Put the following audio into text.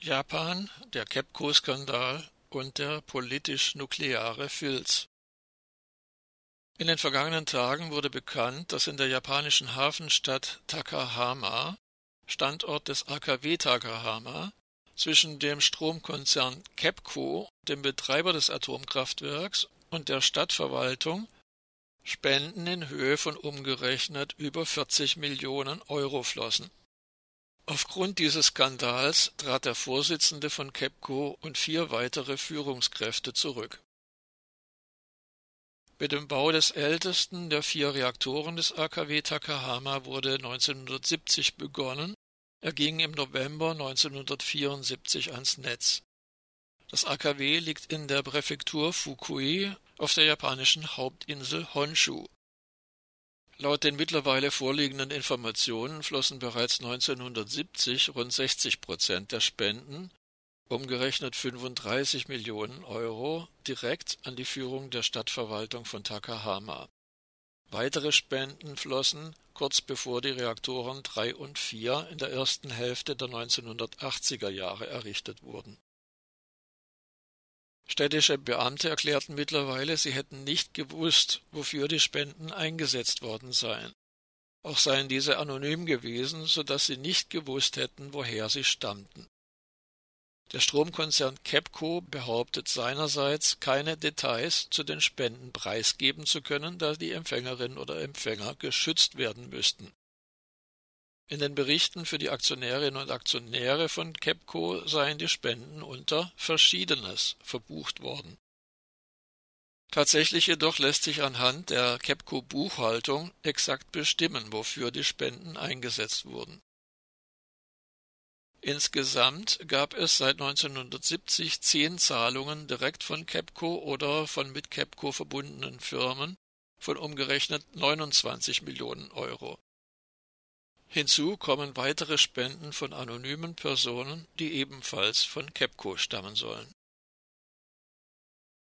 Japan, der Kepco-Skandal und der politisch-nukleare Filz. In den vergangenen Tagen wurde bekannt, dass in der japanischen Hafenstadt Takahama, Standort des AKW Takahama, zwischen dem Stromkonzern KEPCO, dem Betreiber des Atomkraftwerks, und der Stadtverwaltung Spenden in Höhe von umgerechnet über 40 Millionen Euro flossen. Aufgrund dieses Skandals trat der Vorsitzende von KEPCO und vier weitere Führungskräfte zurück. Mit dem Bau des ältesten der vier Reaktoren des AKW Takahama wurde 1970 begonnen, er ging im November 1974 ans Netz. Das AKW liegt in der Präfektur Fukui auf der japanischen Hauptinsel Honshu Laut den mittlerweile vorliegenden Informationen flossen bereits 1970 rund 60 Prozent der Spenden, umgerechnet 35 Millionen Euro, direkt an die Führung der Stadtverwaltung von Takahama. Weitere Spenden flossen kurz bevor die Reaktoren 3 und 4 in der ersten Hälfte der 1980er Jahre errichtet wurden Städtische Beamte erklärten mittlerweile, sie hätten nicht gewusst, wofür die Spenden eingesetzt worden seien. Auch seien diese anonym gewesen, so dass sie nicht gewusst hätten, woher sie stammten. Der Stromkonzern KEPCO behauptet seinerseits, keine Details zu den Spenden preisgeben zu können, da die Empfängerin oder Empfänger geschützt werden müssten in den Berichten für die Aktionärinnen und Aktionäre von KEPCO seien die Spenden unter Verschiedenes verbucht worden. Tatsächlich jedoch lässt sich anhand der KEPCO Buchhaltung exakt bestimmen, wofür die Spenden eingesetzt wurden. Insgesamt gab es seit 1970 zehn Zahlungen direkt von KEPCO oder von mit KEPCO verbundenen Firmen von umgerechnet 29 Millionen Euro. Hinzu kommen weitere Spenden von anonymen Personen, die ebenfalls von KEPCO stammen sollen